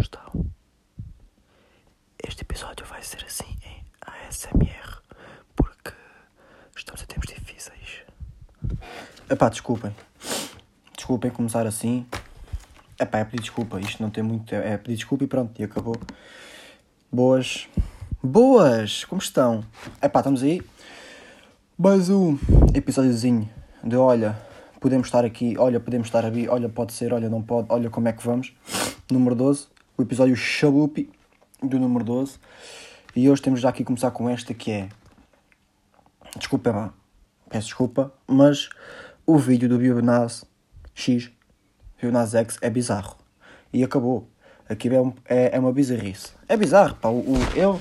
estão? Este episódio vai ser assim em ASMR porque estamos em tempos difíceis. Epá, desculpem. Desculpem começar assim. Epá, é pedir desculpa. Isto não tem muito. É pedir desculpa e pronto, e acabou. Boas. Boas! Como estão? Epá, estamos aí. Mais um episódiozinho de olha, podemos estar aqui, olha, podemos estar ali, olha, pode ser, olha, não pode, olha como é que vamos. Número 12, o episódio chalupi do número 12. E hoje temos já aqui começar com esta que é. Desculpa, lá. peço desculpa, mas o vídeo do Bionaz X, Bionaz X, é bizarro. E acabou. Aqui é, um, é, é uma bizarrice. É bizarro, pá. O, o, eu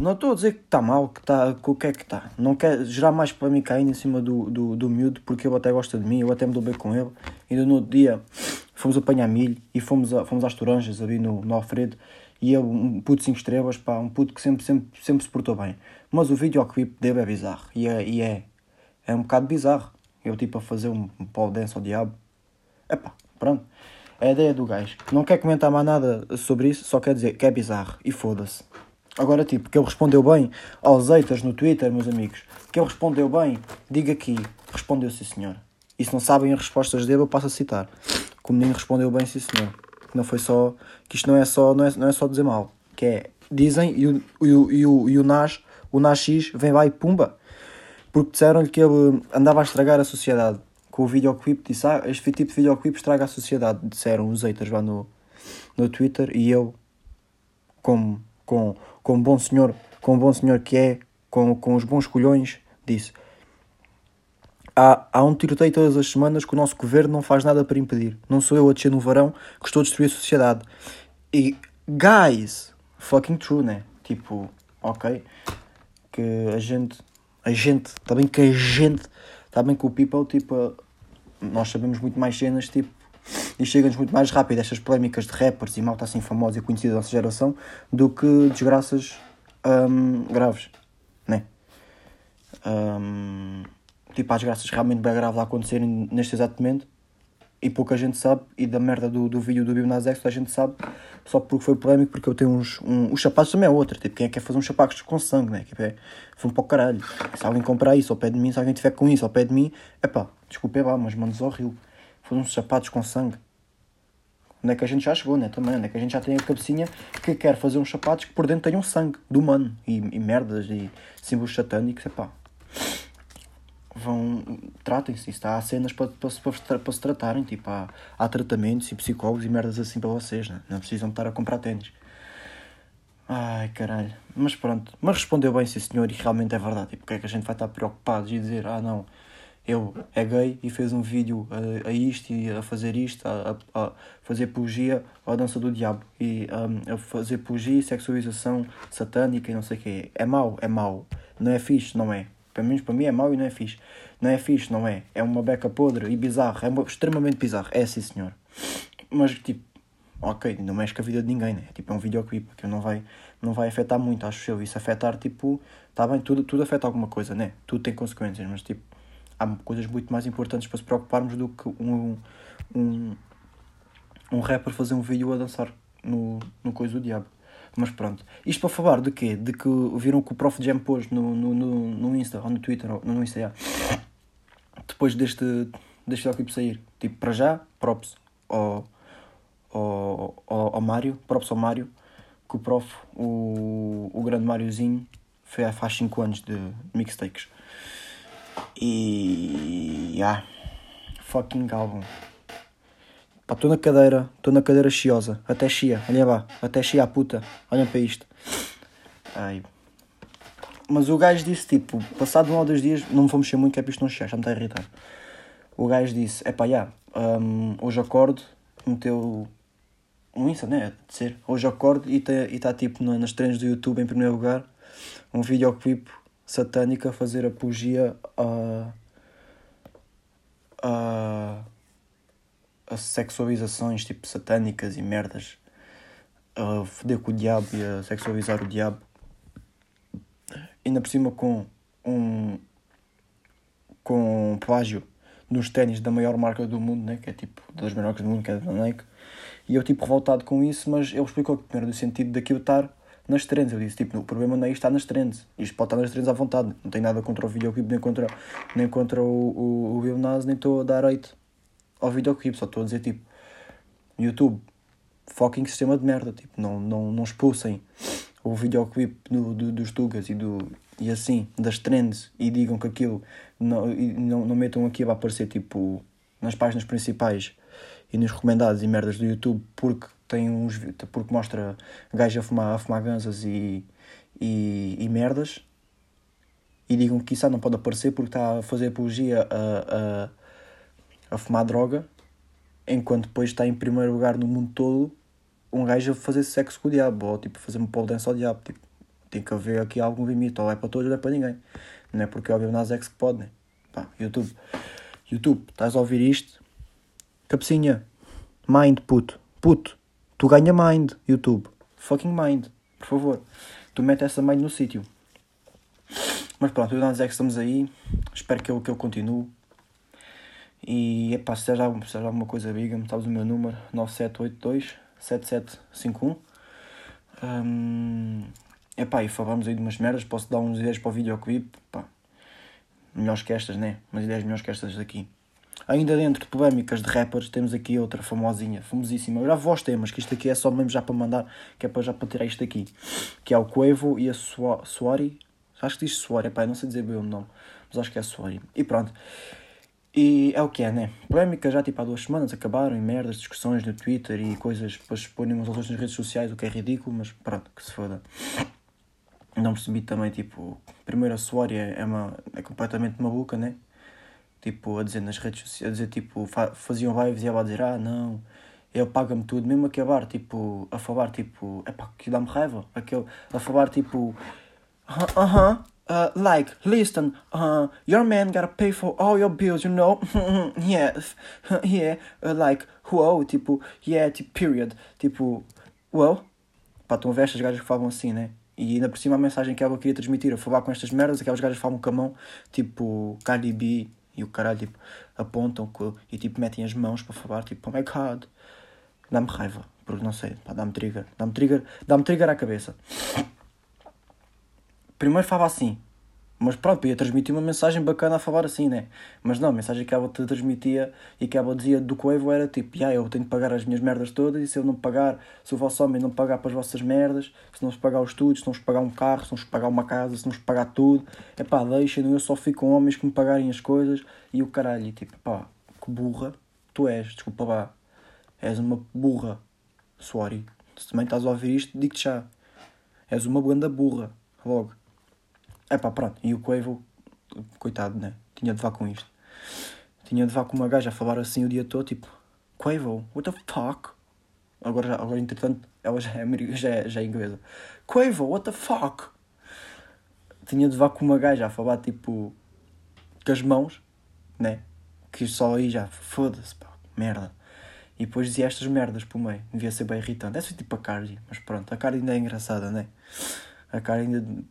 não estou a dizer que está mal, que está, o que é que está. Não quer gerar mais polémica ainda em cima do, do, do miúdo, porque ele até gosta de mim, eu até me dou bem com ele. Ainda no outro dia fomos apanhar milho e fomos, a, fomos às Toranjas ali no, no Alfredo. E ele, um puto 5 estrelas, pá, um puto que sempre, sempre, sempre se portou bem. Mas o videoclipe dele é bizarro. E é, e é, é um bocado bizarro. Eu tipo a fazer um, um pau dance ao diabo. Epá, pronto. É a ideia do gajo. Não quer comentar mais nada sobre isso, só quer dizer que é bizarro. E foda-se. Agora, tipo, que ele respondeu bem aos haters no Twitter, meus amigos. Que ele respondeu bem, diga aqui. Respondeu sim, senhor. E se não sabem as respostas dele, eu passo a citar. Que o menino respondeu bem, sim, senhor. Que não foi só. Que isto não é só, não é, não é só dizer mal. Que é. Dizem e o, e o, e o, e o Nas, o Nas X, vem lá e pumba. Porque disseram-lhe que ele andava a estragar a sociedade. Com o videoclip, disse: Ah, este tipo de videoclip estraga a sociedade. Disseram os haters lá no, no Twitter. E eu, como com, com um bom senhor, com um bom senhor que é, com, com os bons colhões, disse: há, há um tiroteio todas as semanas que o nosso governo não faz nada para impedir. Não sou eu a descer no varão que estou a destruir a sociedade. E, guys, fucking true, né? Tipo, ok, que a gente, a gente, está bem que a gente, está bem que o people, tipo, nós sabemos muito mais cenas, tipo, e chega-nos muito mais rápido estas polémicas de rappers e malta assim famosa e conhecida da nossa geração do que desgraças um, graves, né? Um, tipo, há desgraças realmente bem graves a acontecerem neste exato momento e pouca gente sabe, e da merda do, do vídeo do Bibnas X a gente sabe, só porque foi polémico, porque eu tenho uns. Um, os sapatos também é outra, tipo, quem é que quer fazer uns sapatos com sangue, né? Tipo, é, foi um pouco caralho. Se alguém comprar isso ao pé de mim, se alguém tiver com isso ao pé de mim, é pá, desculpe lá, mas manos ao rio. Foram uns sapatos com sangue. Onde é que a gente já chegou, né? Também, onde é que a gente já tem a cabecinha que quer fazer uns sapatos que por dentro tenham sangue do humano e, e merdas e símbolos satânicos, é pá. Vão. Tratem-se, está há cenas para, para, para, para, se tratarem, tipo, há, há tratamentos e psicólogos e merdas assim para vocês, né? Não precisam estar a comprar ténis. Ai caralho. Mas pronto. Mas respondeu bem, sim senhor, e realmente é verdade. Tipo, porque é que a gente vai estar preocupados e dizer, ah não ele é gay e fez um vídeo a, a isto e a fazer isto, a, a, a fazer poesia à dança do diabo e um, a fazer poesia e sexualização satânica e não sei o quê. É mau, é mau. Não é fixe, não é. Pelo menos para mim é mau e não é fixe. Não é fixe, não é. É uma beca podre e bizarro. É uma, extremamente bizarro. É sim, senhor. Mas tipo, ok, não mexe com a vida de ninguém, né? Tipo, é um videoclipe que não vai, não vai afetar muito, acho eu. Isso afetar, tipo, tá bem, tudo, tudo afeta alguma coisa, né? Tudo tem consequências, mas tipo há coisas muito mais importantes para se preocuparmos do que um, um, um rapper fazer um vídeo a dançar no, no Coisa do Diabo. Mas pronto. Isto para falar de quê? De que viram que o Prof Jam pôs no, no, no, no Insta, ou no Twitter, ou no Insta, depois deste, deste videoclipe sair. Tipo, para já, props ao, ao, ao, ao Mário, props ao Mário, que o Prof, o, o grande Máriozinho, faz 5 anos de mixtakes. E. Yeah. Fucking álbum. Pá, estou na cadeira, estou na cadeira chiosa. Até chia, olha lá. Até chia a puta. Olhem para isto. Ai. Mas o gajo disse tipo, passado um ou dois dias, não me vou mexer muito que é para isto não chiar, já me está a irritar. O gajo disse, é pá, já, um, hoje acordo, meteu um Insta, né? De ser. Hoje acordo e está tipo nas treinos do YouTube em primeiro lugar, um videoclipe satânica fazer apologia a, a, a sexualizações tipo satânicas e merdas, a foder com o diabo e a sexualizar o diabo, ainda por cima com um com um plágio nos ténis da maior marca do mundo, né? que é tipo das maiores do mundo, que é da Nike. E eu tipo revoltado com isso, mas ele explicou que era do sentido daquilo estar nas trends. Eu disse, tipo, o problema não é isto estar nas trends. Isto pode estar nas trends à vontade. Não tem nada contra o videoclipe, nem contra, nem contra o, o, Nas, nem estou a dar hate ao videoclipe. Só estou a dizer, tipo, YouTube, fucking sistema de merda. Tipo, não, não, não expulsem o videoclipe do, do, dos Tugas e, do, e assim, das trends, e digam que aquilo, não, e não, não metam aquilo a aparecer, tipo, nas páginas principais e nos recomendados e merdas do YouTube porque tem uns porque mostra gajos a fumar, a fumar ganzas e, e, e merdas. E digam que isso não pode aparecer porque está a fazer apologia a, a, a fumar droga enquanto depois está em primeiro lugar no mundo todo um gajo a fazer sexo com o diabo ou tipo fazer um pole dance ao diabo tipo, tem que haver aqui algum limite ou é para todos ou é para ninguém. Não é porque é o Nas X que pode né? YouTube. YouTube, estás a ouvir isto? Cabecinha. Mind puto. Puto Tu ganha mind, YouTube. Fucking mind, por favor. Tu mete essa mind no sítio. Mas pronto, o Danzé que estamos aí. Espero que eu, que eu continue. E epá, se seja, se seja alguma coisa, diga-me. Sabes o meu número: 9782 7751. Um, epá, e falamos aí de umas merdas. Posso dar uns ideias para o videoclipe. Pá, melhores que estas, né? Umas ideias melhores que estas daqui. Ainda dentro de polémicas de rappers, temos aqui outra famosinha, famosíssima. Eu já vos temas, que isto aqui é só mesmo já para mandar, que é para já para tirar isto aqui. Que é o Quavo e a Suari. Acho que diz Suari, pá, não sei dizer bem o nome, mas acho que é Suari. E pronto. E é o que é, né? Polémicas já tipo há duas semanas acabaram em merdas, discussões no Twitter e coisas, depois põem uns aos outros nas redes sociais, o que é ridículo, mas pronto, que se foda. Não percebi também, tipo, primeiro a Suari é, é, uma, é completamente maluca, né? Tipo, a dizer nas redes sociais, a dizer, tipo, fa faziam lives e ela a dizer, ah, não, ele paga-me tudo, mesmo acabar, tipo, a falar, tipo, é pá, que dá-me raiva, aquele, a falar, tipo, aham, uh -huh, uh, like, listen, uh, your man gotta pay for all your bills, you know, yes, yeah, uh, like, wow, tipo, yeah, tipo, period, tipo, well, pá, estão a ver estas gajas que falam assim, né? E ainda por cima a mensagem que ela queria transmitir a falar com estas merdas, aquelas gajas falam com a mão, tipo, Cardi B, e o caralho, tipo, apontam e tipo metem as mãos para falar, tipo, oh my god. Dá-me raiva, porque não sei, dá-me trigger. Dá-me trigger, dá-me trigger à cabeça. Primeiro falava assim, mas pronto, ia transmitir uma mensagem bacana a falar assim, né? Mas não, a mensagem que ela te transmitia e que ela dizia do Coevo era tipo, yeah, eu tenho que pagar as minhas merdas todas e se eu não pagar, se o vosso homem não pagar para as vossas merdas, se não vos pagar os estudos, se não vos pagar um carro, se não vos pagar uma casa, se não vos pagar tudo, é pá, deixem, eu só fico com homens que me pagarem as coisas e o caralho, e tipo, pá, que burra tu és, desculpa lá, és uma burra, sorry. Se também estás a ouvir isto, digo-te já, és uma banda burra, logo. É pá, pronto. E o Quavo, coitado, né? Tinha de vá com isto. Tinha de vá com uma gaja a falar assim o dia todo, tipo, Quavo, what the fuck? Agora, já, agora entretanto, ela já é, já é, já é inglesa. Quavo, what the fuck? Tinha de vá com uma gaja a falar, tipo, com as mãos, né? Que só aí já, foda-se, pá, merda. E depois dizia estas merdas por meio. Devia ser bem irritante. Deve ser tipo a Cardi, mas pronto, a Cardi ainda é engraçada, né? A Cardi ainda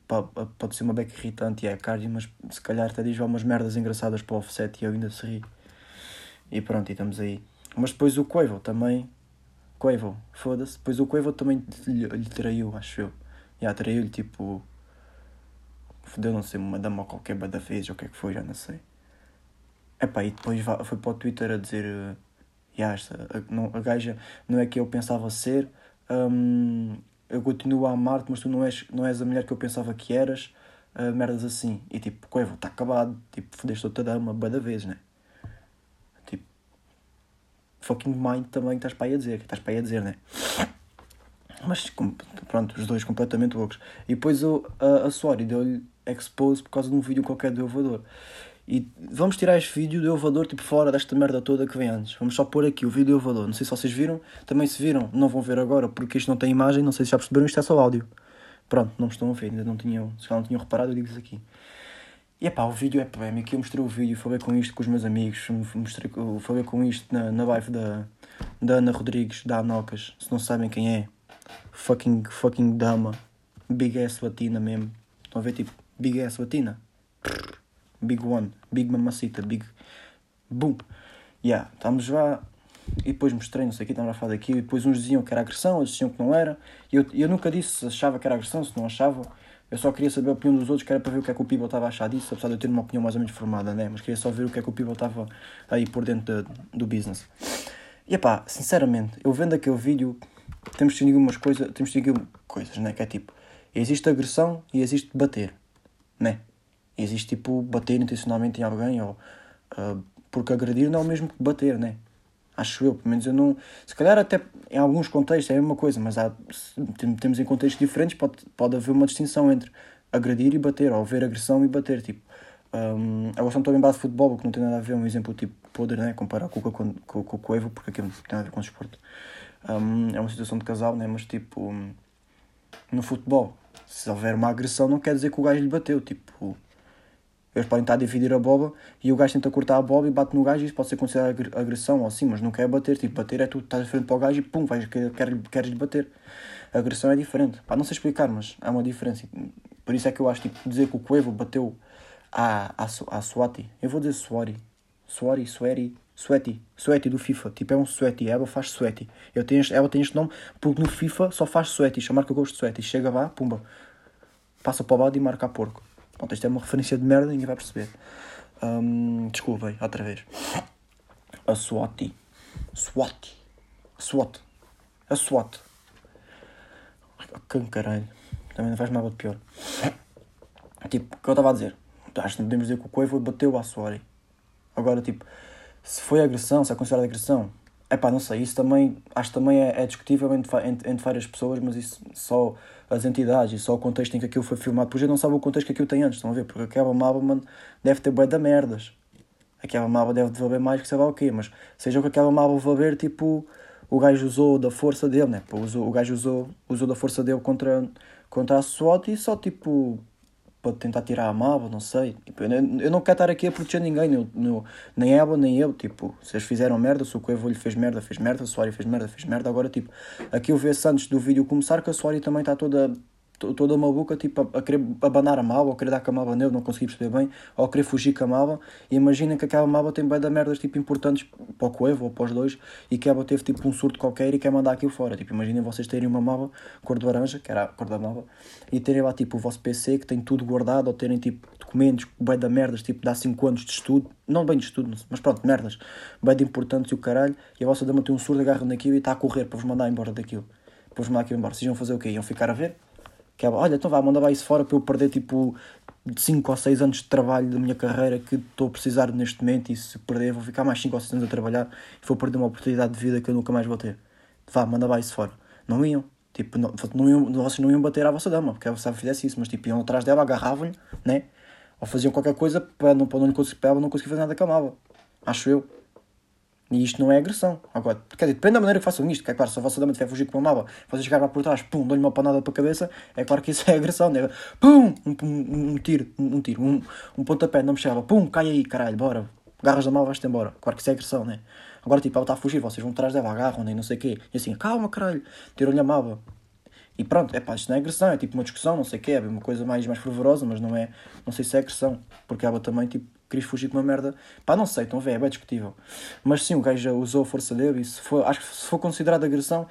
pode ser uma beca irritante e é a mas se calhar até diz umas merdas engraçadas para o offset e eu ainda se ri. E pronto, e estamos aí. Mas depois o Quavo também. Quavo, foda-se. Depois o Quavo também lhe, lhe traiu, acho eu. Já traiu-lhe tipo. Fodeu, não sei, uma dama qualquer bada vez ou o que é que foi, já não sei. Epá, e depois foi para o Twitter a dizer. Uh, yeah, a, não, a gaja não é que eu pensava ser. Um, eu continuo a amar-te, mas tu não és, não és a mulher que eu pensava que eras, uh, merdas assim. E tipo, Coevo, está acabado, tipo, fodeste outra dama, boa da vez, né? Tipo, fucking mind também estás para aí a dizer, estás para aí a dizer, né? Mas pronto, os dois completamente loucos. E depois eu, a, a Sorry deu-lhe expose por causa de um vídeo qualquer do elevador. E vamos tirar este vídeo do elevador, tipo, fora desta merda toda que vem antes. Vamos só pôr aqui o vídeo do elevador. Não sei se vocês viram. Também se viram, não vão ver agora, porque isto não tem imagem. Não sei se já perceberam, isto é só áudio. Pronto, não estão a ver, ainda não tinham, se já não tinham reparado, eu digo-vos aqui. E epá, o vídeo é polémico. Eu mostrei o vídeo, falei com isto com os meus amigos, mostrei, falei com isto na, na live da, da Ana Rodrigues, da Anocas. Se não sabem quem é, fucking, fucking dama. Big ass latina mesmo. Estão a ver, tipo, big ass latina. Big One, Big Mamacita, Big. Bum! Yeah, estamos lá. E depois mostrei, não sei o que, a falar daquilo. E depois uns diziam que era agressão, outros diziam que não era. E eu, eu nunca disse se achava que era agressão, se não achava. Eu só queria saber a opinião dos outros, que era para ver o que é que o People estava a achar disso, apesar de eu ter uma opinião mais ou menos formada, né? Mas queria só ver o que é que o People estava aí por dentro de, do business. E pá, sinceramente, eu vendo aquele vídeo, temos de algumas coisas, temos de coisas, né? Que é tipo, existe agressão e existe bater, né? Existe tipo bater intencionalmente em alguém ou uh, porque agredir não é o mesmo que bater, né? Acho eu, pelo menos eu não. Se calhar até em alguns contextos é a mesma coisa, mas há, temos em contextos diferentes, pode, pode haver uma distinção entre agredir e bater, ou haver agressão e bater. Tipo, um, agora não estou a lembrar de futebol, que não tem nada a ver, um exemplo tipo podre, né? comparar com, com, com, com o Evo, porque aquilo tem nada a ver com o desporto. Um, é uma situação de casal, né? mas tipo, no futebol, se houver uma agressão, não quer dizer que o gajo lhe bateu. Tipo, eles podem estar a dividir a boba e o gajo tenta cortar a boba e bate no gajo e isso pode ser considerado agressão ou assim, mas não quer bater. Tipo, bater é tu estás de frente para o gajo e pum, vais, quer, queres lhe bater. A agressão é diferente. Pá, não sei explicar, mas há uma diferença. Por isso é que eu acho, tipo, dizer que o Coevo bateu à, à, à Swati. Eu vou dizer Suari. Suari, Sueri, Sweaty. Sweaty do FIFA. Tipo, é um Sweaty. A Eva faz Sweaty. Eu tenho ela tem este nome porque no FIFA só faz Sweaty. Chamar que eu gosto de Sweaty. Chega lá, pumba. Passa para o lado e marca a porco. Pronto, isto é uma referência de merda, ninguém vai perceber. Um, desculpem, outra vez. A SWAT. SWAT. SWAT. A SWAT. Que caralho. Também não faz nada de pior. Tipo, o que eu estava a dizer? Acho que não podemos dizer que o Coivo bateu a SWAT. Agora, tipo, se foi agressão, se é considerado agressão, é pá, não sei, isso também, acho que também é, é discutível entre, entre, entre, várias pessoas, mas isso só as entidades e só o contexto em que aquilo foi filmado, porque gente não sabe o contexto que aquilo tem antes, estão a ver? Porque aquela mapa, mano, deve ter bem da merdas. Aquela mapa deve valer mais que sei lá o quê, mas seja o que aquela mapa valer, tipo, o gajo usou da força dele, né? Usou, o gajo usou, usou da força dele contra, contra a SWAT e só, tipo, para tentar tirar a mágoa, não sei. Tipo, eu, não quero estar aqui a proteger ninguém, eu, eu, nem ela nem eu. Tipo, eles fizeram merda, se o Coelho lhe fez merda, fez merda, o Soares fez merda, fez merda. Agora, tipo, aqui eu vejo antes do vídeo começar que a Soares também está toda toda maluca, tipo, a, a querer abanar a mala, ou querer dar com a mala nele, não consegui perceber bem, ou querer fugir com a mala. E imaginem que aquela mala tem bem da merdas, tipo, importantes para o Coevo ou para os dois, e que ela teve, tipo, um surto qualquer e quer mandar aquilo fora. Tipo, imaginem vocês terem uma mala cor de laranja, que era a cor da mala, e terem lá, tipo, o vosso PC que tem tudo guardado, ou terem, tipo, documentos bem da merdas, tipo, dá 5 anos de estudo, não bem de estudo, mas pronto, merdas, bem de importantes e o caralho, e a vossa dama tem um surto, agarra naquilo e está a correr para vos mandar embora daquilo. Para vos mandar aquilo embora. Vocês iam fazer o quê? Iam ficar a ver? Que é, olha, então vá, manda vai isso fora para eu perder tipo 5 ou 6 anos de trabalho da minha carreira que estou a precisar neste momento e se perder vou ficar mais 5 ou 6 anos a trabalhar e vou perder uma oportunidade de vida que eu nunca mais vou ter. Vá, manda vai isso fora. Não iam. Tipo, não, não iam, vocês não iam bater à vossa dama, porque a vossa fizesse isso, mas tipo, iam atrás dela, agarravam-lhe, né? Ou faziam qualquer coisa para, não, para, não, para ela não conseguir fazer nada com a mala. Acho eu. E isto não é agressão. Agora, quer dizer, depende da maneira que façam isto. Que é claro, se a vossa dama tiver fugir com uma mala, vocês chegar lá por trás, pum, dão-lhe uma panada para a cabeça, é claro que isso é agressão. Né? Pum, um, um, um tiro, um, um, tiro, um, um pontapé, chama, pum, cai aí, caralho, bora. Garras da mala, vais-te embora. Claro que isso é agressão, né? Agora, tipo, ela está a fugir, vocês vão atrás dela, agarram, nem não sei o quê. E assim, calma, caralho, tiram-lhe a mala. E pronto, é pá, isto não é agressão, é tipo uma discussão, não sei o quê, é uma coisa mais, mais fervorosa, mas não é, não sei se é agressão. Porque ela também, tipo, querias fugir com uma merda. Pá, não sei, estão a ver, é bem discutível. Mas sim, o gajo usou a força dele e se for, acho que se for considerado agressão,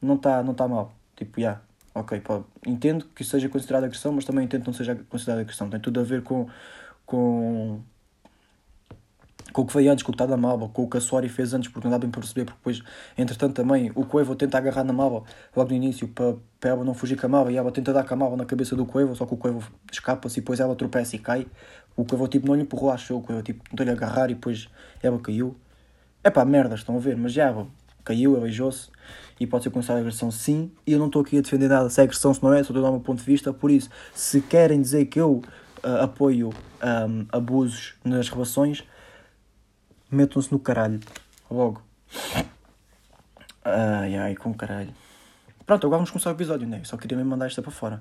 não está não tá mal. Tipo, já, yeah, ok, pá, entendo que seja considerado agressão, mas também entendo que não seja considerado agressão. Tem tudo a ver com. com com o que veio antes, com o que está da Malva, com o que a Suari fez antes, porque não dá bem para perceber, porque depois, entretanto, também o Coevo tenta agarrar na Malva logo no início para, para ela não fugir com a Malva e ela tenta dar com a Malva na cabeça do Coevo, só que o Coevo escapa-se e depois ela tropeça e cai. O Coevo tipo não lhe empurrou, achou, o Coevo tipo tentou-lhe agarrar e depois ela caiu. É pá, merda, estão a ver, mas já caiu, aleijou-se e pode ser considerada agressão sim. E eu não estou aqui a defender nada se é agressão, se não é, só estou a dar o meu ponto de vista. Por isso, se querem dizer que eu uh, apoio um, abusos nas relações metam-se no caralho. Logo. Ai ai, com caralho. Pronto, agora vamos começar o episódio, né? Eu só queria mesmo mandar esta para fora.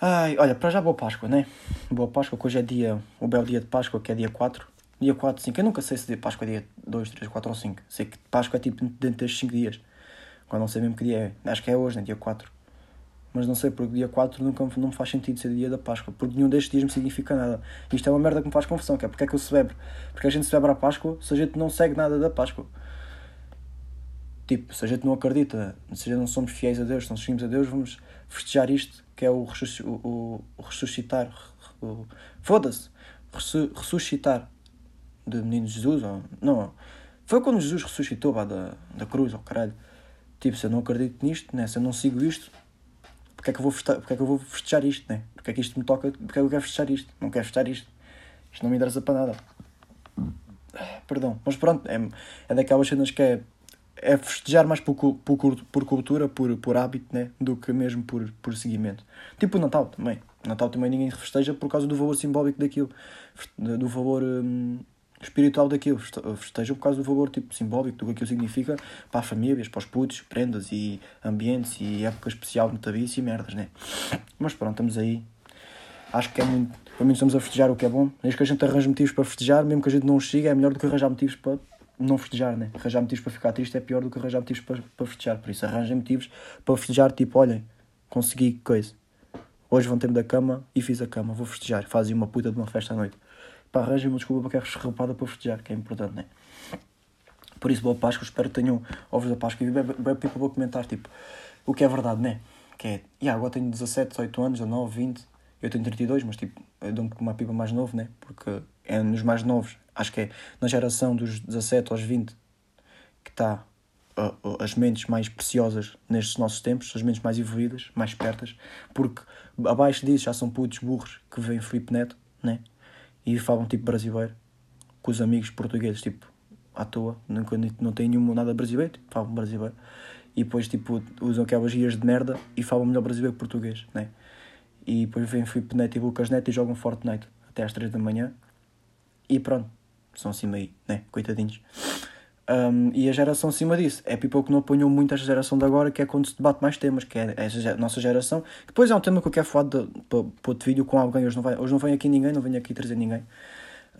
Ai, olha, para já boa Páscoa, né? Boa Páscoa, que hoje é dia, o belo dia de Páscoa, que é dia 4. Dia 4, 5. Eu nunca sei se dia Páscoa é dia 2, 3, 4 ou 5. Sei que Páscoa é tipo dentro destes 5 dias. Quando não sei mesmo que dia é. Acho que é hoje, né? Dia 4. Mas não sei, porque dia 4 nunca não me faz sentido ser dia da Páscoa, porque nenhum destes dias me significa nada. Isto é uma merda que me faz confusão, que é porque é que eu celebro? Porque a gente celebra a Páscoa se a gente não segue nada da Páscoa. Tipo, se a gente não acredita, se a gente não somos fiéis a Deus, se não seguimos a Deus, vamos festejar isto, que é o, o, o, o ressuscitar. O, Foda-se! Ressu- Ressuscitar de menino Jesus, ou, não, foi quando Jesus ressuscitou da, da cruz, ou caralho. Tipo, se eu não acredito nisto, né? se eu não sigo isto, porque é que eu vou festejar, porque é que eu vou festejar isto, né? Porque é que isto me toca, porque é que eu quero festejar isto? Não quero festejar isto. Isto não me interessa para nada. Perdão, mas pronto, é, é daquelas cenas que é, é festejar mais por, por, por cultura, por, por hábito, né? Do que mesmo por, por seguimento. Tipo o Natal também. Natal também ninguém festeja por causa do valor simbólico daquilo, do valor hum, espiritual daquilo. Feste- Festejam por causa do valor tipo, simbólico, do que aquilo significa para as famílias, para os putos, prendas e ambientes e época especial de metabice e merdas, né? Mas pronto, estamos aí. Acho que é muito. Para mim, estamos a festejar o que é bom. Desde que a gente arranja motivos para festejar, mesmo que a gente não siga, é melhor do que arranjar motivos para não festejar, né? Arranjar motivos para ficar triste é pior do que arranjar motivos para, para festejar. Por isso, arranjem motivos para festejar, tipo, olhem, consegui coisa. Hoje levantei-me da cama e fiz a cama, vou festejar. Fazem uma puta de uma festa à noite. Pá, arranjem uma desculpa para é escarrapada para festejar, que é importante, né? Por isso, boa Páscoa, espero que tenham ovos da Páscoa. E bem, bem, bem, vou comentar, tipo, o que é verdade, né? Que é, yeah, agora tenho 17, 18 anos, 19, 20. Eu tenho 32, mas tipo, eu dou-me uma pipa mais novo, né? Porque é nos mais novos, acho que é na geração dos 17 aos 20 que está uh, as mentes mais preciosas nestes nossos tempos, as mentes mais evoluídas, mais espertas, porque abaixo disso já são putos burros que vêm Filipe Neto, né? E falam tipo brasileiro, com os amigos portugueses, tipo, à toa, nunca, não tem nenhum nada brasileiro, tipo, falam brasileiro. E depois, tipo, usam aquelas gírias de merda e falam melhor brasileiro que português, né? E depois vem Filipe Neto e Lucas Neto e jogam Fortnite até às 3 da manhã. E pronto, são assim meio, né? Coitadinhos. Um, e a geração acima disso é people que não apanhou muito esta geração de agora, que é quando se debate mais temas, que é ge- nossa geração. Depois é um tema que eu quero falar para, outro vídeo com alguém. Hoje não, vai, hoje não vem aqui ninguém, não venho aqui trazer ninguém.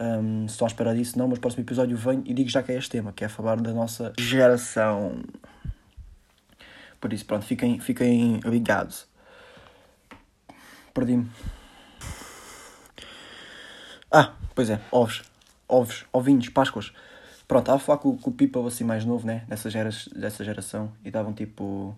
Um, se estou à espera disso, não, mas no próximo episódio venho e digo já que é este tema, que é falar da nossa geração. Por isso, pronto, fiquem, fiquem ligados. Perdi-me. Ah, pois é, ovos. Ovos, ovinhos, Páscoas. Pronto, estava a falar com, com o People assim mais novo, né? Dessa, gera, dessa geração. E davam tipo.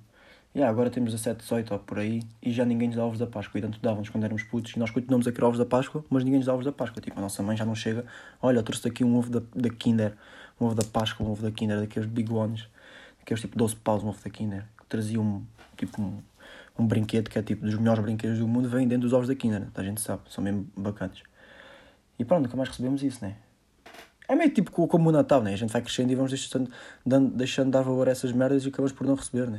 Yeah, agora temos 17, 18 ou por aí. E já ninguém nos dá ovos da Páscoa. E tanto davam-nos quando éramos putos. E nós continuamos a querer ovos da Páscoa, mas ninguém nos dá ovos da Páscoa. Tipo, a nossa mãe já não chega. Olha, trouxe aqui um ovo da, da Kinder. Um ovo da Páscoa, um ovo da Kinder, daqueles big ones. Aqueles tipo 12 paus, um ovo da Kinder. Que trazia um. Tipo um um brinquedo que é tipo dos melhores brinquedos do mundo, vem dentro dos ovos da Kinder, a gente sabe, são mesmo bacanas. E pronto, nunca mais recebemos isso, né? É meio tipo co- como o Natal, né? A gente vai crescendo e vamos deixando, dando, deixando de dar valor a essas merdas e acabamos por não receber, né?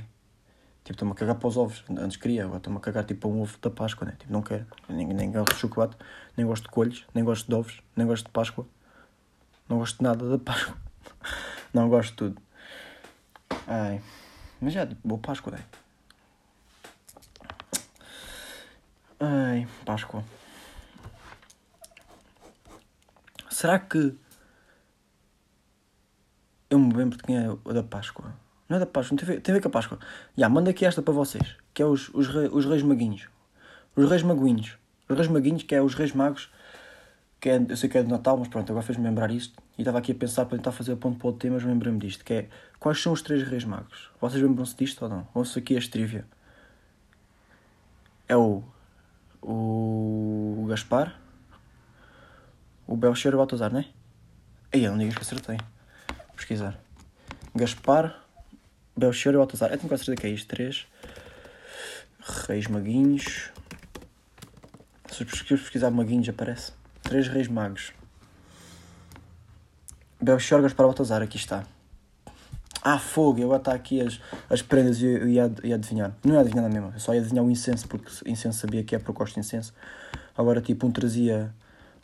Tipo, estou-me a cagar para os ovos. Antes queria, agora estou-me a cagar tipo um ovo da Páscoa, né? Tipo, não quero. Nem, nem gosto de chocolate, nem gosto de coelhos, nem gosto de ovos, nem gosto de Páscoa. Não gosto de nada da Páscoa. Não gosto de tudo. Ai. Mas já, tipo, boa Páscoa, né? Ai, Páscoa. Será que eu me lembro de quem é o da Páscoa? Não é da Páscoa, não tem a ver, tem a ver com a Páscoa. Já, manda aqui esta para vocês, que é os, os, rei, os Reis Maguinhos. Os Reis Maguinhos. Os Reis Maguinhos, que é os Reis Magos, que é, eu sei que é de Natal, mas pronto, agora fez-me lembrar isto. E estava aqui a pensar para tentar fazer a ponto para o tema, mas lembrei-me disto, que é, quais são os três Reis Magos? Vocês lembram-se disto ou não? Ouço aqui a trivia. É o o Gaspar, o Belcher e o Baltazar, não é? Aí, não digas que acertei. Pesquisar. Gaspar, Belcher e Baltazar. Eu tenho quase certeza que é isto. Três. Reis Maguinhos. Se eu pesquis- pesquisar Maguinhos, aparece. Três Reis Magos. Belcher, Gaspar Baltazar. Aqui está. Ah, fogo, eu está aqui as, as prendas e ia, ia adivinhar. Não ia adivinhar mesmo, eu só ia adivinhar o incenso, porque incenso sabia que é porque eu gosto de incenso. Agora, tipo, um trazia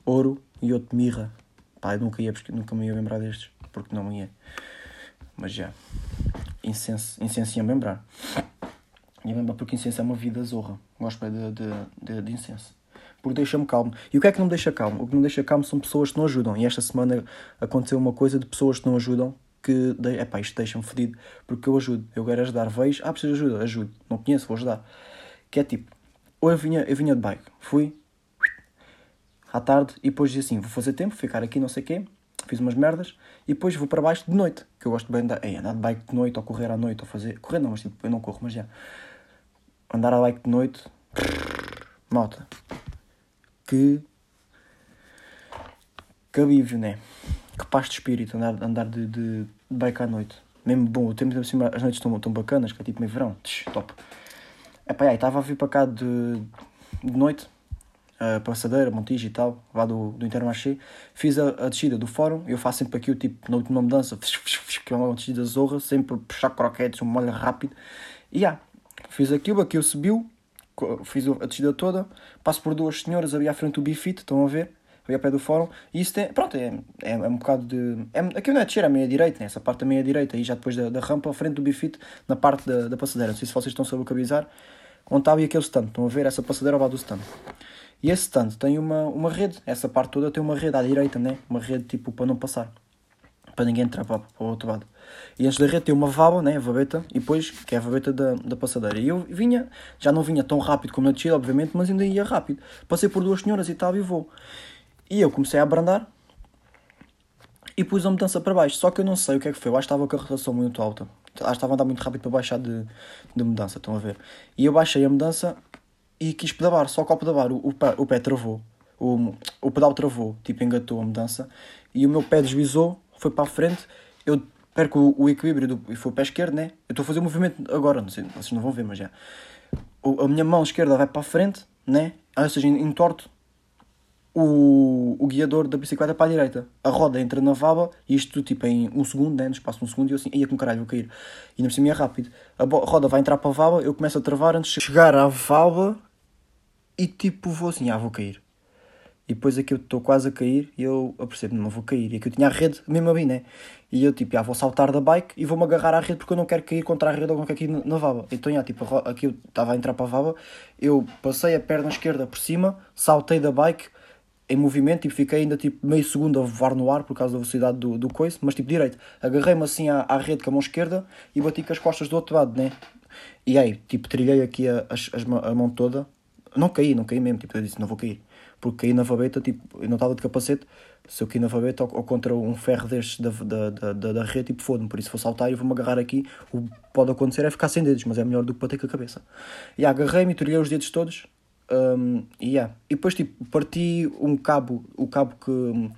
ouro e outro mirra. Pá, eu nunca, ia, nunca me ia lembrar destes, porque não ia. Mas já. Incenso, incenso ia-me lembrar. Ia lembrar porque incenso é uma vida zorra. Gosto bem de, de, de, de incenso. Porque deixa-me calmo. E o que é que não me deixa calmo? O que não me deixa calmo são pessoas que não ajudam. E esta semana aconteceu uma coisa de pessoas que não ajudam que, de- epá, isto deixa-me fedido, porque eu ajudo, eu quero ajudar, vejo, ah, preciso de ajuda, ajudo, não conheço, vou ajudar. Que é tipo, ou eu vinha, eu vinha de bike, fui à tarde e depois dizia assim, vou fazer tempo, ficar aqui não sei o quê, fiz umas merdas e depois vou para baixo de noite, que eu gosto bem de andar, de bike de noite ou correr à noite ou fazer, correr não, mas tipo, eu não corro, mas já, andar a bike de noite, malta, que, que alívio, né? Que paz de espírito andar, andar de, de, de bike à noite. Mesmo bom, o tempo cima, as noites estão tão bacanas, que é tipo meio verão, Tch, top. Epá, aí, estava a vir para cá de, de noite, uh, Passadeira, Montijo e tal, lá do, do Intermarché. Fiz a, a descida do fórum, eu faço sempre aqui o tipo, na última mudança, que é uma descida zorra, sempre puxar croquetes, um molho rápido. E yeah, fiz aquilo, aquilo subiu, fiz a descida toda, passo por duas senhoras ali à frente do Bifit, estão a ver? Ali a pé do fórum, e isso tem, pronto, é, é, é um bocado de. É, aquilo não é descer, é meia direita, né? essa parte da meia direita, e já depois da, da rampa, à frente do Bifit, na parte da, da passadeira. Não sei se vocês estão a localizar, onde estava aquele stand, estão a ver essa passadeira ao lado do stand. E esse stand tem uma, uma rede, essa parte toda tem uma rede à direita, né? Uma rede tipo para não passar, para ninguém entrar para, para o outro lado. E antes da rede tem uma vaba, né? A vabeta, e depois, que é a vabeta da, da passadeira. E eu vinha, já não vinha tão rápido como na descida, obviamente, mas ainda ia rápido. Passei por duas senhoras e tal e vou. E eu comecei a abrandar e pus a mudança para baixo. Só que eu não sei o que é que foi, eu acho que estava com a rotação muito alta. Acho que estava a andar muito rápido para baixar de, de mudança, estão a ver? E eu baixei a mudança e quis pedalar, só que ao pedalar o, o, pé, o pé travou, o, o pedal travou, tipo engatou a mudança, e o meu pé deslizou, foi para a frente, eu perco o, o equilíbrio do, e foi o pé esquerdo, né? Eu estou a fazer um movimento agora, não sei, vocês não vão ver, mas já. O, a minha mão esquerda vai para a frente, né? Ou seja, entorto o, o guiador da bicicleta para a direita. A roda entra na vaba, e isto tipo em um segundo, né? no espaço de um segundo, e eu assim, ia com caralho, vou cair. E não cima é rápido. A roda vai entrar para a vaba, eu começo a travar antes de chegar à vaba e tipo vou assim, ah, vou cair. E depois aqui eu estou quase a cair e eu apercebo, não vou cair. E aqui eu tinha a rede mesmo ali, né? E eu tipo, ah, vou saltar da bike e vou-me agarrar à rede porque eu não quero cair contra a rede ou cair na, na vaba. Então, já, tipo, aqui eu estava a entrar para a vaba, eu passei a perna esquerda por cima, saltei da bike em movimento e tipo, fiquei ainda tipo meio segundo a voar no ar por causa da velocidade do, do coice, mas tipo direito. Agarrei-me assim à, à rede com a mão esquerda e bati com as costas do outro lado, né? E aí, tipo, trilhei aqui a, a, a mão toda não caí, não caí mesmo, tipo, eu disse, não vou cair. Porque caí na vabeta, tipo, eu não estava de capacete, se eu caí na vabeta ou, ou contra um ferro destes da, da, da, da rede, tipo, foda-me, por isso vou saltar e vou-me agarrar aqui, o que pode acontecer é ficar sem dedos, mas é melhor do que bater com a cabeça. E agarrei-me torei os dedos todos, um, yeah. e depois, tipo, parti um cabo, o cabo que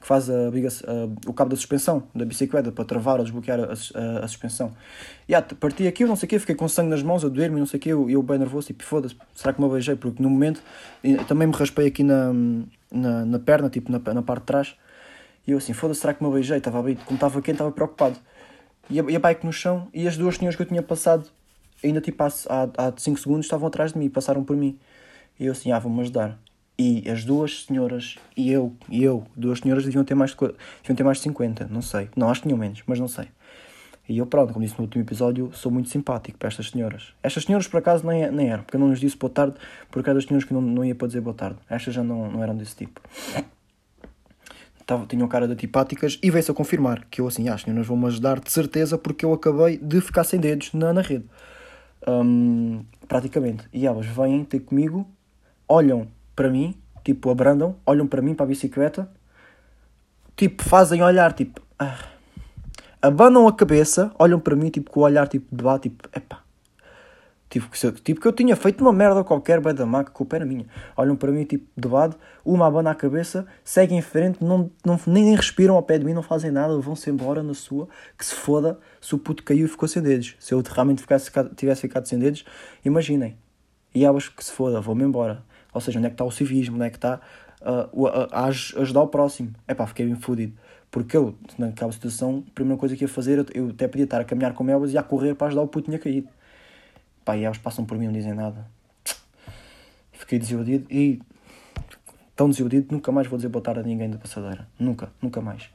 que faz a, a, o cabo da suspensão da bicicleta para travar ou desbloquear a, a, suspensão. E yeah, parti aquilo, não sei o quê, fiquei com sangue nas mãos a doer-me, não sei o quê, eu, eu bem nervoso, tipo, foda-se, será que me beijei? Porque no momento também me raspei aqui na, na, na perna, tipo, na, na parte de trás, e eu assim, foda-se, será que me beijei? Estava bem, como estava quente, estava preocupado. E a, e a bike no chão, e as duas senhoras que eu tinha passado, ainda tipo há 5 segundos, estavam atrás de mim, passaram por mim. E eu assim, ah, vou-me ajudar. E as duas senhoras e eu, e eu, duas senhoras deviam ter mais de, deviam ter mais de 50, não sei. Não, acho que tinham menos, mas não sei. E eu, pronto, como disse no último episódio, sou muito simpático para estas senhoras. Estas senhoras, por acaso, nem, nem eram, porque eu não lhes disse boa tarde, porque eram das senhoras que não, não ia para dizer boa tarde. Estas já não, não eram desse tipo. Tava, tinham cara de antipáticas e veio-se a confirmar que eu, assim, ah, as senhoras vão-me ajudar de certeza, porque eu acabei de ficar sem dedos na, na rede. Um, praticamente. E elas vêm ter comigo, olham para mim, tipo, abrandam, olham para mim, para a bicicleta, tipo, fazem olhar, tipo, ah, abanam a cabeça, olham para mim, tipo, com o olhar, tipo, de lá, tipo, epá. Tipo que, eu, tipo, que eu tinha feito uma merda qualquer, bem da maca, pé na minha. Olham para mim, tipo, de lado, uma abana a cabeça, seguem em frente, não, não, nem, respiram ao pé de mim, não fazem nada, vão-se embora na sua, que se foda se o puto caiu e ficou sem dedos. Se eu realmente ficasse, tivesse ficado sem dedos, imaginem. E elas que se foda, vou-me embora. Ou seja, onde é que está o civismo, onde é que está uh, a, a, ajudar o próximo. É pá, fiquei bem. Porque eu, naquela situação, a primeira coisa que ia fazer, eu até podia estar a caminhar com elas e a correr para ajudar o puto tinha caído. Pá, e elas passam por mim não dizem nada. Fiquei desiludido e tão desiludido nunca mais vou dizer boa tarde a ninguém da passadeira. Nunca, nunca mais.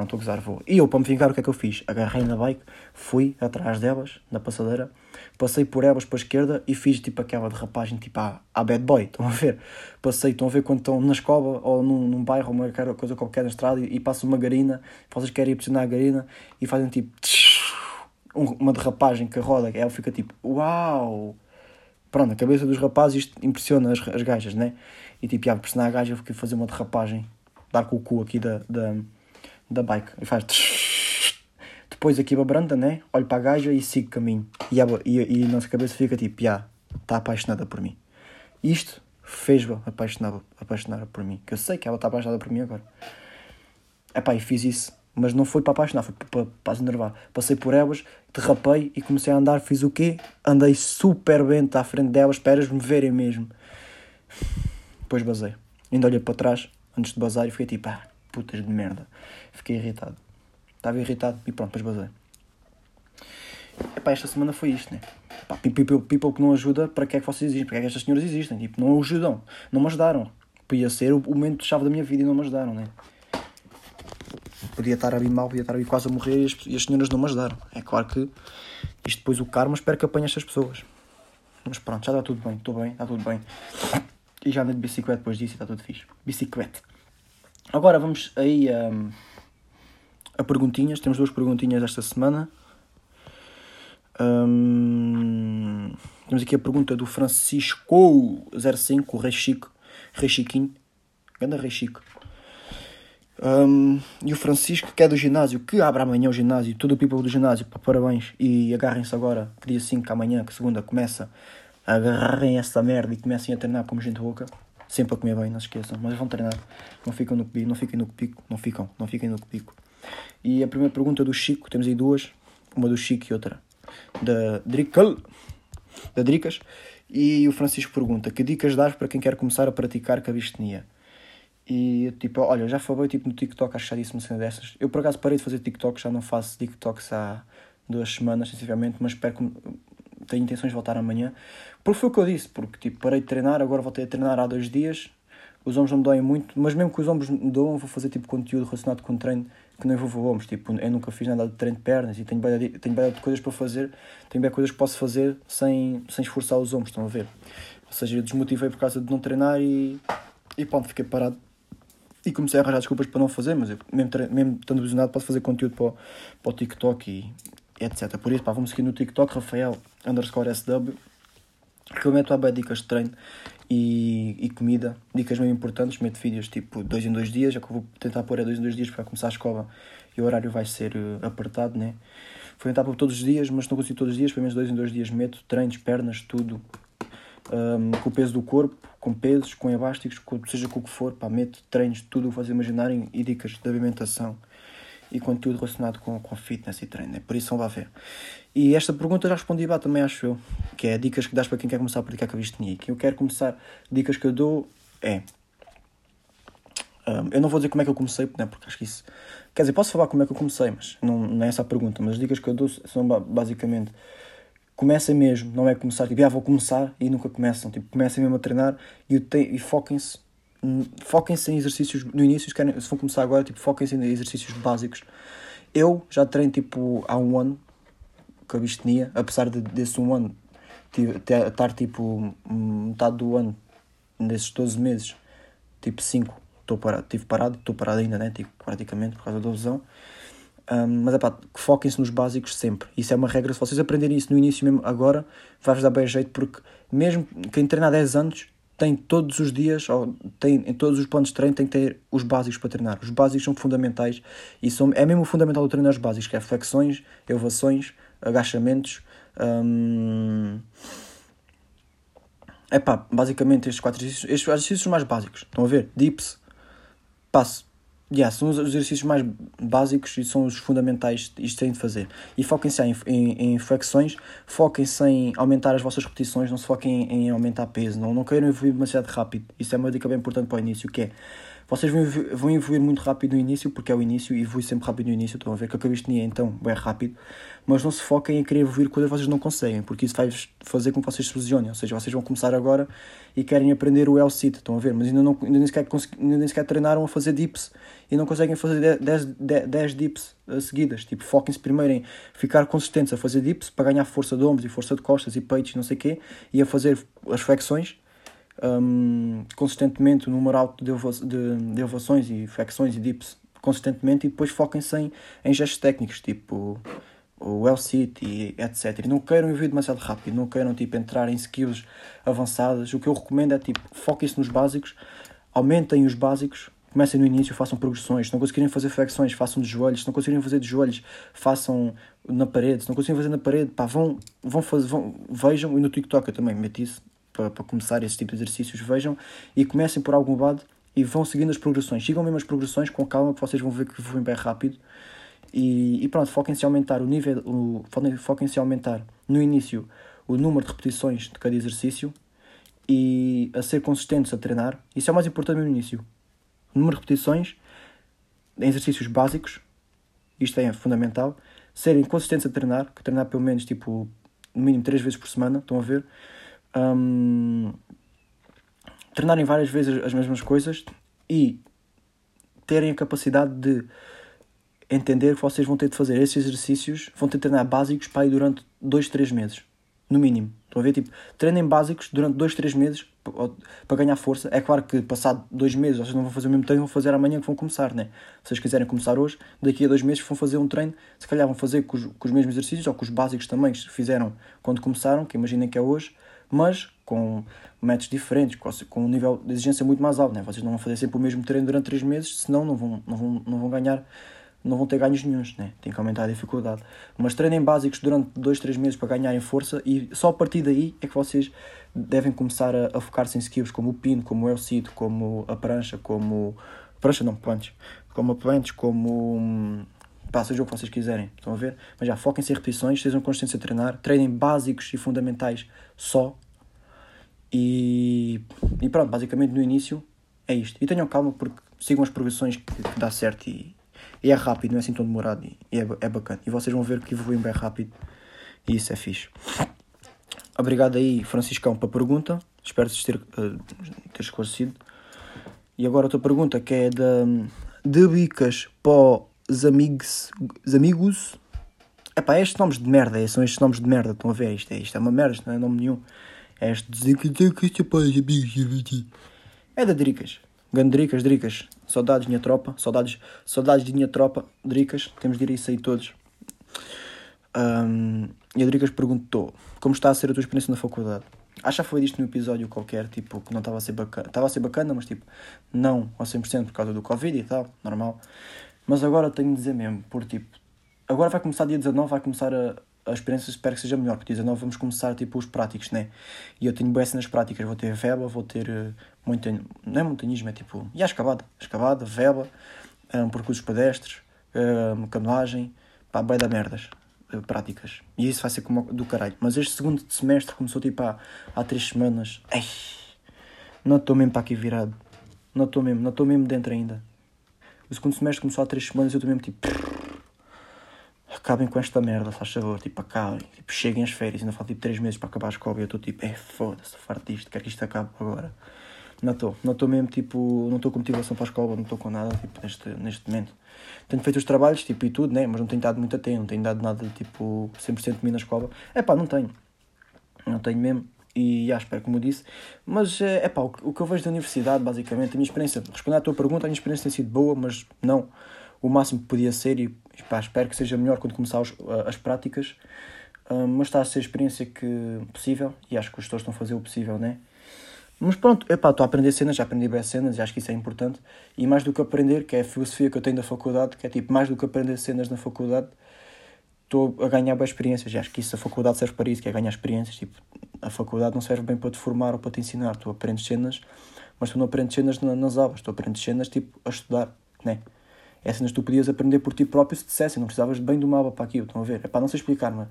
Não estou a gozar, vou. E eu, para me vingar, o que é que eu fiz? Agarrei na bike, fui atrás delas, na passadeira, passei por elas para a esquerda e fiz tipo aquela derrapagem tipo à, à bad boy, estão a ver? Passei, estão a ver quando estão na escova ou num, num bairro, uma coisa qualquer na estrada e, e passam uma garina, vocês querem impressionar a garina e fazem tipo uma derrapagem que a roda, ela fica tipo, uau! pronto, a cabeça dos rapazes isto impressiona as, as gajas, né? E tipo, já, pressionar a gaja, eu fiquei fazer uma derrapagem, dar com o cu aqui da, da, da bike. E faz. Depois aqui branda, né? Olho para a gaja e sigo caminho. E a, e, e nossa cabeça fica tipo, já, está apaixonada por mim. Isto fez-me apaixonar, apaixonar por mim. Que eu sei que ela está apaixonada por mim agora. Epá, e fiz isso. Mas não foi para apaixonar, foi para, para se enervar. Passei por elas, derrapei e comecei a andar. Fiz o quê? Andei super bem à frente delas, para me verem mesmo. Depois basei. Ainda olhei para trás, antes de bazar, e fiquei tipo, ah, putas de merda. Fiquei irritado. Estava irritado e pronto, depois basei. Epá, esta semana foi isto, né? Pá, people, people que não ajuda, para que é que vocês existem? Para que é que estas senhoras existem? Tipo, não ajudam, não me ajudaram. Podia ser o momento-chave da minha vida e não me ajudaram, né? Podia estar a mal, podia estar a quase a morrer e as, e as senhoras não me ajudaram. É claro que isto depois o karma espero que apanhe estas pessoas. Mas pronto, já está tudo bem, estou bem, está tudo bem. E já andei de bicicleta depois disso e está tudo fixe. Bicicleta. Agora vamos aí um, a perguntinhas. Temos duas perguntinhas esta semana. Um, temos aqui a pergunta do Francisco05, o Rei Chico, Rei Chiquinho, grande Rei Chico. Um, e o Francisco, que é do ginásio, que abre amanhã o ginásio, todo o people do ginásio, parabéns. E agarrem-se agora, que dia 5, amanhã, que segunda começa, agarrem essa merda e comecem a treinar como gente louca. Sempre a comer bem, não se esqueçam. Mas vão treinar, não ficam no pico, não fiquem no pico, não ficam, não fiquem no pico. E a primeira pergunta do Chico, temos aí duas, uma do Chico e outra da Drical, da Dricas, e o Francisco pergunta: Que dicas dás para quem quer começar a praticar calistenia? E tipo, olha, já falei tipo, no TikTok, acho que já disse uma cena dessas. Eu por acaso parei de fazer TikTok, já não faço TikToks há duas semanas, sensivelmente, mas espero que tenho intenções de voltar amanhã. Porque foi o que eu disse, porque tipo, parei de treinar, agora voltei a treinar há dois dias. Os ombros não me doem muito, mas mesmo que os ombros me doam, vou fazer tipo conteúdo relacionado com treino que não envolva ombros. Tipo, eu nunca fiz nada de treino de pernas e tenho bem, tenho bem de coisas para fazer, tenho bem coisas que posso fazer sem, sem esforçar os ombros, estão a ver? Ou seja, eu desmotivei por causa de não treinar e, e pronto, fiquei parado. E comecei a arranjar desculpas para não fazer, mas eu, mesmo, mesmo estando visionado, posso fazer conteúdo para, para o TikTok e etc. Por isso, pá, vamos seguir no TikTok, Rafael underscore SW, que eu meto lá dicas de treino e, e comida, dicas bem importantes, meto vídeos tipo dois em dois dias, já que eu vou tentar pôr é dois em dois dias para começar a escola e o horário vai ser uh, apertado, né? Vou tentar pôr todos os dias, mas não consigo todos os dias, pelo menos dois em dois dias meto, treinos, pernas, tudo, um, com o peso do corpo, com pesos, com elásticos, com, seja com o que for, pá, meto treinos, tudo o que vocês imaginarem e dicas de alimentação e conteúdo relacionado com, com fitness e treino, né? por isso vão lá ver. E esta pergunta já respondi lá também, acho eu, que é dicas que dás para quem quer começar a praticar calistenia. Que eu quero começar, dicas que eu dou é. Um, eu não vou dizer como é que eu comecei, né, porque acho que isso. Quer dizer, posso falar como é que eu comecei, mas não, não é essa a pergunta. Mas as dicas que eu dou são basicamente. Comecem mesmo, não é começar, tipo, ah, vou começar e nunca começam. Tipo, comecem mesmo a treinar e, e foquem-se foquem-se em exercícios no início, se, querem, se vão começar agora, tipo, foquem-se em exercícios básicos. Eu já treino tipo há um ano calistenia, apesar de, desse um ano estar tipo metade do ano, nesses 12 meses, tipo 5, estou parado, estive parado, estou parado ainda, né? Tipo, praticamente por causa da lesão. Um, mas é pá, foquem-se nos básicos sempre. Isso é uma regra. Se vocês aprenderem isso no início mesmo, agora, vai-vos dar bem jeito, porque mesmo quem treina há 10 anos tem todos os dias, ou tem, em todos os planos de treino, tem que ter os básicos para treinar. Os básicos são fundamentais e são, é mesmo fundamental o treinar os básicos, que é flexões, elevações, agachamentos. Hum... Epá, basicamente estes quatro exercícios, estes exercícios mais básicos. Estão a ver? Dips, passo, Yeah, são os exercícios mais básicos e são os fundamentais isto tem de fazer. E foquem-se em, em, em, flexões, foquem-se em aumentar as vossas repetições, não se foquem em, em aumentar peso, não, não queiram evoluir demasiado rápido. Isso é uma dica bem importante para o início, que é vocês vão, evoluir muito rápido no início, porque é o início, e evolui sempre rápido no início. Estão a ver que a calistenia então é rápido, mas não se foquem em querer evoluir coisas que vocês não conseguem, porque isso vai fazer com que vocês se lesionem. Ou seja, vocês vão começar agora e querem aprender o L-sit, estão a ver, mas ainda, não, ainda, nem sequer, ainda nem sequer treinaram a fazer dips e não conseguem fazer 10, 10, 10 dips uh, seguidas. Tipo, foquem-se primeiro em ficar consistentes a fazer dips para ganhar força de ombros e força de costas e peitos e não sei o quê, e a fazer as flexões um, consistentemente o número alto de, de, de elevações e flexões e dips consistentemente e depois foquem-se em, em gestos técnicos, tipo o, o L-City, etc. E não queiram evoluir demasiado rápido, não queiram tipo, entrar em skills avançadas. O que eu recomendo é tipo, foquem-se nos básicos, aumentem os básicos, comecem no início, façam progressões. Se não conseguirem fazer flexões, façam de joelhos. Se não conseguirem fazer de joelhos, façam na parede. Se não conseguirem fazer na parede, pá, vão, vão fazer, vão, vejam. E no TikTok eu também meto isso para, para começar esse tipo de exercícios. Vejam e comecem por algum lado e vão seguindo as progressões. Sigam mesmo as progressões com calma, que vocês vão ver que vão bem rápido. E, e pronto, foquem-se em aumentar o nível, o, foquem-se em aumentar no início o número de repetições de cada exercício e a ser consistentes a treinar. Isso é o mais importante no início. O número de repetições em exercícios básicos, isto é fundamental. Serem consistentes a treinar, que treinar pelo menos tipo no mínimo 3 vezes por semana, estão a ver? Um, treinarem várias vezes as mesmas coisas e terem a capacidade de entender que vocês vão ter de fazer esses exercícios, vão ter de treinar básicos para ir durante 2, 3 meses, no mínimo. Estão a ver? Tipo, treinem básicos durante 2, 3 meses para ganhar força. É claro que passado 2 meses vocês não vão fazer o mesmo treino, vão fazer amanhã que vão começar, né? Se vocês quiserem começar hoje, daqui a 2 meses vão fazer um treino, se calhar vão fazer com os, com os mesmos exercícios ou com os básicos também que fizeram quando começaram, que imaginem que é hoje, mas com métodos diferentes, com um nível de exigência muito mais alto. Né? Vocês não vão fazer sempre o mesmo treino durante 3 meses, senão não vão, não vão, não vão ganhar, não vão ter ganhos nenhums, né? tem que aumentar a dificuldade. Mas treinem básicos durante 2, 3 meses para ganharem força e só a partir daí é que vocês devem começar a, a focar-se em skills como o pino, como o elcito, como a prancha, como... Prancha não, planches. Como a planches, como... Pá, seja o que vocês quiserem, estão a ver? Mas já foquem-se em repetições, sejam conscientes a treinar, treinem básicos e fundamentais só, e, e pronto, basicamente no início é isto. E tenham calma porque sigam as progressões que, que dá certo e, e, é rápido, não é assim tão demorado e, e é, é bacana. E vocês vão ver que evoluem bem rápido e isso é fixe. Obrigado aí, Franciscão, pela pergunta. Espero ter, uh, ter esclarecido. E agora outra pergunta que é da de bicas para os amigos. Os amigos. Epá, estes nomes de merda, são estes nomes de merda, estão a ver? Isto é, isto é uma merda, isto não é nome nenhum. É este É da Dricas. Grande Dricas, Dricas. Saudades, minha tropa. Saudades, saudades de minha tropa. Dricas. Temos de ir isso aí todos. Um, e a Dricas perguntou: Como está a ser a tua experiência na faculdade? Acho que foi disto num episódio qualquer, tipo, que não estava a ser bacana. Estava a ser bacana, mas tipo, não ao 100% por causa do Covid e tal, normal. Mas agora tenho de dizer mesmo, por tipo, agora vai começar dia 19, vai começar a, a experiência espero que seja melhor, porque dizem, não, vamos começar tipo os práticos, né? E eu tenho bem nas práticas, vou ter veba, vou ter uh, não é montanhismo, é tipo, e a escavada, escavada, veba, um, percursos pedestres, um, canoagem, pá, bem da merdas, práticas. E isso vai ser como do caralho. Mas este segundo semestre começou tipo há, há três semanas, ei, não estou mesmo para aqui virado, não estou mesmo, não estou mesmo dentro ainda. O segundo semestre começou há três semanas e eu mesmo tipo acabem com esta merda, faz favor, tipo, acabem, tipo, cheguem às férias, ainda faltam tipo 3 meses para acabar a escola e eu estou tipo, é foda-se, farto disto, quero que isto acabe agora. Não estou, não estou mesmo, tipo, não estou com motivação para a escola, não estou com nada, tipo, neste, neste momento. Tenho feito os trabalhos, tipo, e tudo, né, mas não tenho dado muito tempo, não tenho dado nada, tipo, 100% de mim na escola. É pá, não tenho, não tenho mesmo. E já espero, como disse, mas é pá, o, o que eu vejo da universidade, basicamente, a minha experiência, respondendo à tua pergunta, a minha experiência tem sido boa, mas não o máximo que podia ser e pá, espero que seja melhor quando começar os, as práticas. Uh, mas está a ser a experiência que possível e acho que os gestores estão a fazer o possível, né? Mas pronto, epá, estou a aprender cenas, já aprendi bem cenas e acho que isso é importante. E mais do que aprender, que é a filosofia que eu tenho da faculdade, que é tipo, mais do que aprender cenas na faculdade, estou a ganhar boas experiências. Acho que isso, a faculdade serve para isso, que é ganhar experiências. Tipo, a faculdade não serve bem para te formar ou para te ensinar. Tu aprendes cenas, mas tu não aprendes cenas nas aulas, tu aprendes cenas tipo a estudar, né? É cenas que tu podias aprender por ti próprio se dissessem, não precisavas bem de uma aba para aquilo, estão a ver? É para não sei explicar, mas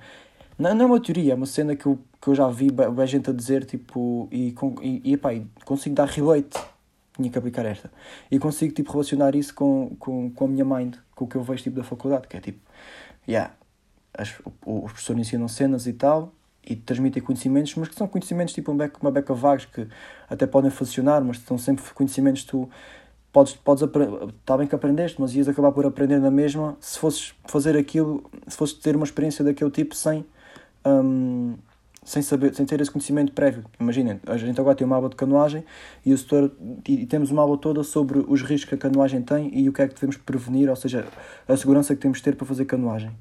não, não é uma teoria, é uma cena que eu, que eu já vi bem, gente a dizer, tipo, e, e, e, epá, e consigo dar relate, tinha que aplicar esta, e consigo, tipo, relacionar isso com, com, com a minha mind, com o que eu vejo, tipo, da faculdade, que é, tipo, yeah, as, os professores ensinam cenas e tal, e transmitem conhecimentos, mas que são conhecimentos, tipo, uma beca vagos, que até podem funcionar, mas são sempre conhecimentos que tu podes, podes está bem que aprendeste, mas ias acabar por aprender na mesma se fosses fazer aquilo, se fosses ter uma experiência daquele tipo sem, um, sem, saber, sem ter esse conhecimento prévio. Imaginem, a gente agora tem uma aba de canoagem e, o setor, e temos uma aba toda sobre os riscos que a canoagem tem e o que é que devemos prevenir, ou seja, a segurança que temos de ter para fazer canoagem.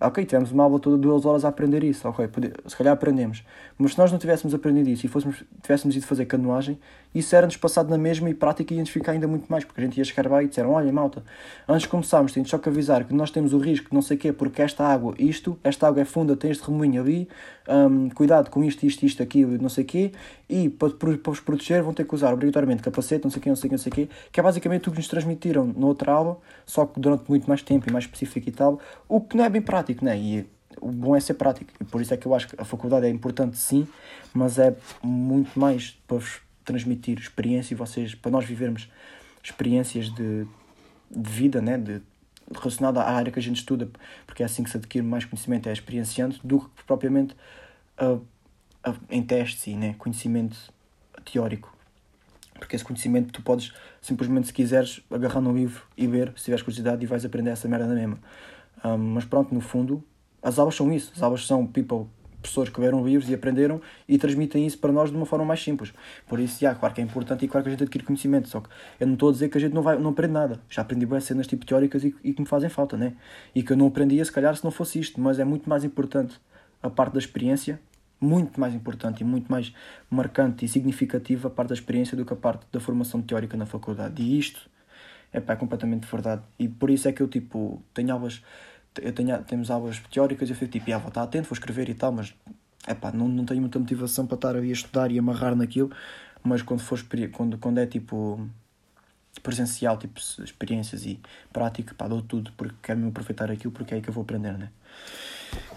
Ok, tivemos uma aula toda de duas horas a aprender isso, ok, pode- se calhar aprendemos. Mas se nós não tivéssemos aprendido isso e fôssemos, tivéssemos ido fazer canoagem, isso era-nos passado na mesma e prática ia-nos ficar ainda muito mais, porque a gente ia chegar lá e disseram, olha malta, antes de começarmos temos só que avisar que nós temos o risco de não sei o quê, porque esta água, isto, esta água é funda, tem este remoinho ali, hum, cuidado com isto, isto, isto, aquilo, não sei o quê, e para, para vos proteger vão ter que usar obrigatoriamente capacete, não sei o quê, não sei o quê, não sei o quê, que é basicamente o que nos transmitiram na outra aula, só que durante muito mais tempo e mais específico e tal, o que não é bem prático, né? E o bom é ser prático, e por isso é que eu acho que a faculdade é importante sim, mas é muito mais para vos transmitir experiência e vocês, para nós vivermos experiências de, de vida, né? De, relacionada à área que a gente estuda, porque é assim que se adquire mais conhecimento, é experienciando, do que propriamente uh, uh, em testes e né? conhecimento teórico. Porque esse conhecimento tu podes simplesmente, se quiseres, agarrar no livro e ver, se tiveres curiosidade, e vais aprender essa merda na mesma. Um, mas pronto, no fundo, as aulas são isso. As aulas são people, pessoas que leram livros e aprenderam e transmitem isso para nós de uma forma mais simples. Por isso, já, claro que é importante e claro que a gente adquire conhecimento. Só que eu não estou a dizer que a gente não, vai, não aprende nada. Já aprendi boas cenas tipo teóricas e, e que me fazem falta, né? E que eu não aprendia, se calhar, se não fosse isto. Mas é muito mais importante a parte da experiência muito mais importante e muito mais marcante e significativa a parte da experiência do que a parte da formação teórica na faculdade. E isto é, pá, é completamente verdade. E por isso é que eu, tipo, tenho aulas, eu tenho, temos aulas teóricas eu fico tipo, ah, vou estar atento, vou escrever e tal, mas, é pá, não, não tenho muita motivação para estar ali a estudar e amarrar naquilo, mas quando, for, quando, quando é, tipo, presencial, tipo, experiências e prática, pá, dou tudo, porque quero me aproveitar aquilo, porque é aí que eu vou aprender, né?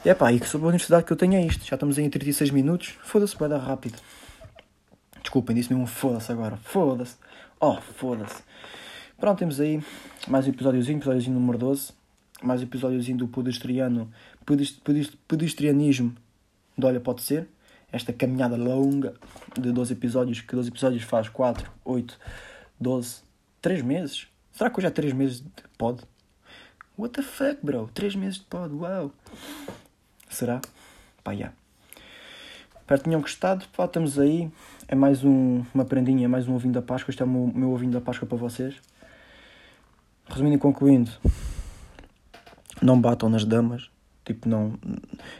É pá, e sobre a universidade que eu tenho é isto. Já estamos em 36 minutos. Foda-se, vai dar rápido. Desculpem, disse mesmo foda-se agora. Foda-se. Oh, foda-se. Pronto, temos aí mais um episódiozinho, episódiozinho número 12. Mais um episódiozinho do pedestriano, pedest, pedest, pedestrianismo de Olha Pode Ser. Esta caminhada longa de 12 episódios, que 12 episódios faz 4, 8, 12, 3 meses. Será que hoje é 3 meses de pod? What the fuck, bro? 3 meses de pod, uau! Será? Pá, já. Espero que tenham gostado. Pá, estamos aí. É mais um, uma prendinha, é mais um ovinho da Páscoa. Este é o meu, meu ovinho da Páscoa para vocês. Resumindo e concluindo, não batam nas damas. Tipo, não.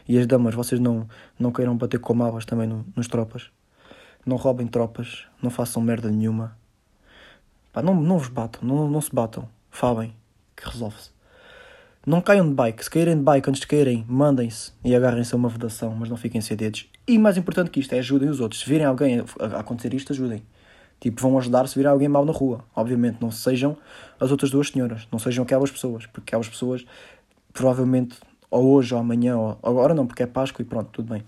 E as damas, vocês não, não queiram bater com malas também no, nos tropas. Não roubem tropas. Não façam merda nenhuma. Pá, não, não vos batam. Não, não se batam. Falem. Que resolve-se. Não caiam de bike. Se caírem de bike antes de caírem, mandem-se e agarrem-se a uma vedação, mas não fiquem sem dedos. E mais importante que isto é ajudem os outros. Se virem alguém a acontecer isto, ajudem. Tipo, vão ajudar se virem alguém mal na rua. Obviamente, não sejam as outras duas senhoras. Não sejam aquelas pessoas. Porque aquelas pessoas, provavelmente, ou hoje ou amanhã, ou agora não, porque é Páscoa e pronto, tudo bem.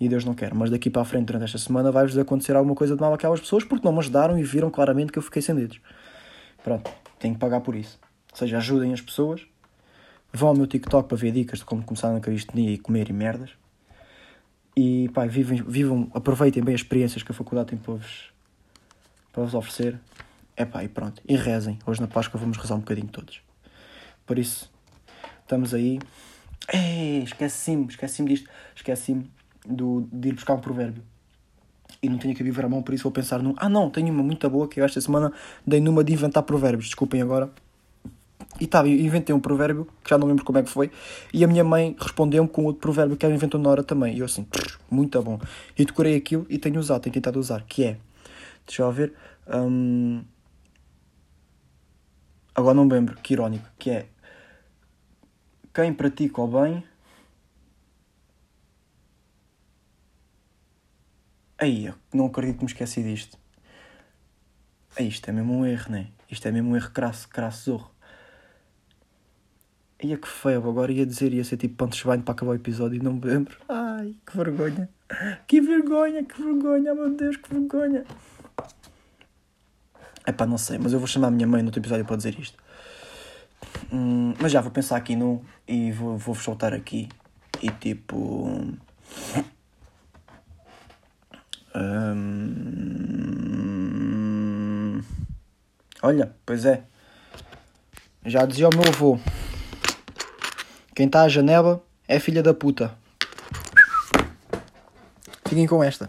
E Deus não quer. Mas daqui para a frente, durante esta semana, vai-vos acontecer alguma coisa de mal àquelas pessoas porque não me ajudaram e viram claramente que eu fiquei sem dedos. Pronto, tenho que pagar por isso. Ou seja, ajudem as pessoas. Vão ao meu TikTok para ver dicas de como começar na calistenia e comer e merdas. E pá, vivam, aproveitem bem as experiências que a faculdade tem para vos, para vos oferecer. É pá, e pronto. E rezem. Hoje na Páscoa vamos rezar um bocadinho todos. Por isso, estamos aí. Esqueci-me, esqueci-me disto. Esqueci-me de ir buscar um provérbio. E não tenho que viver a mão, por isso vou pensar num. Ah, não, tenho uma muito boa que eu esta semana dei numa de inventar provérbios. Desculpem agora. E tá, eu inventei um provérbio, que já não lembro como é que foi, e a minha mãe respondeu-me com outro provérbio que ela inventou na hora também. E eu assim, muito bom. E decorei aquilo e tenho usado, tenho tentado usar, que é, deixa eu ver, hum, agora não me lembro, que irónico, que é, quem pratica o bem, aí, não acredito que me esqueci disto. Aí, isto é mesmo um erro, né? Isto é mesmo um erro crasso, crasso zorro. Ia que feio, agora ia dizer, ia ser tipo pontos de banho para acabar o episódio e não me lembro. Ai, que vergonha. Que vergonha, que vergonha, meu Deus, que vergonha. É pá, não sei, mas eu vou chamar a minha mãe no outro episódio para dizer isto. Hum, mas já vou pensar aqui no e vou, vou soltar aqui e tipo. Hum, olha, pois é. Já dizia o meu avô. Quem está à janela é filha da puta. Fiquem com esta.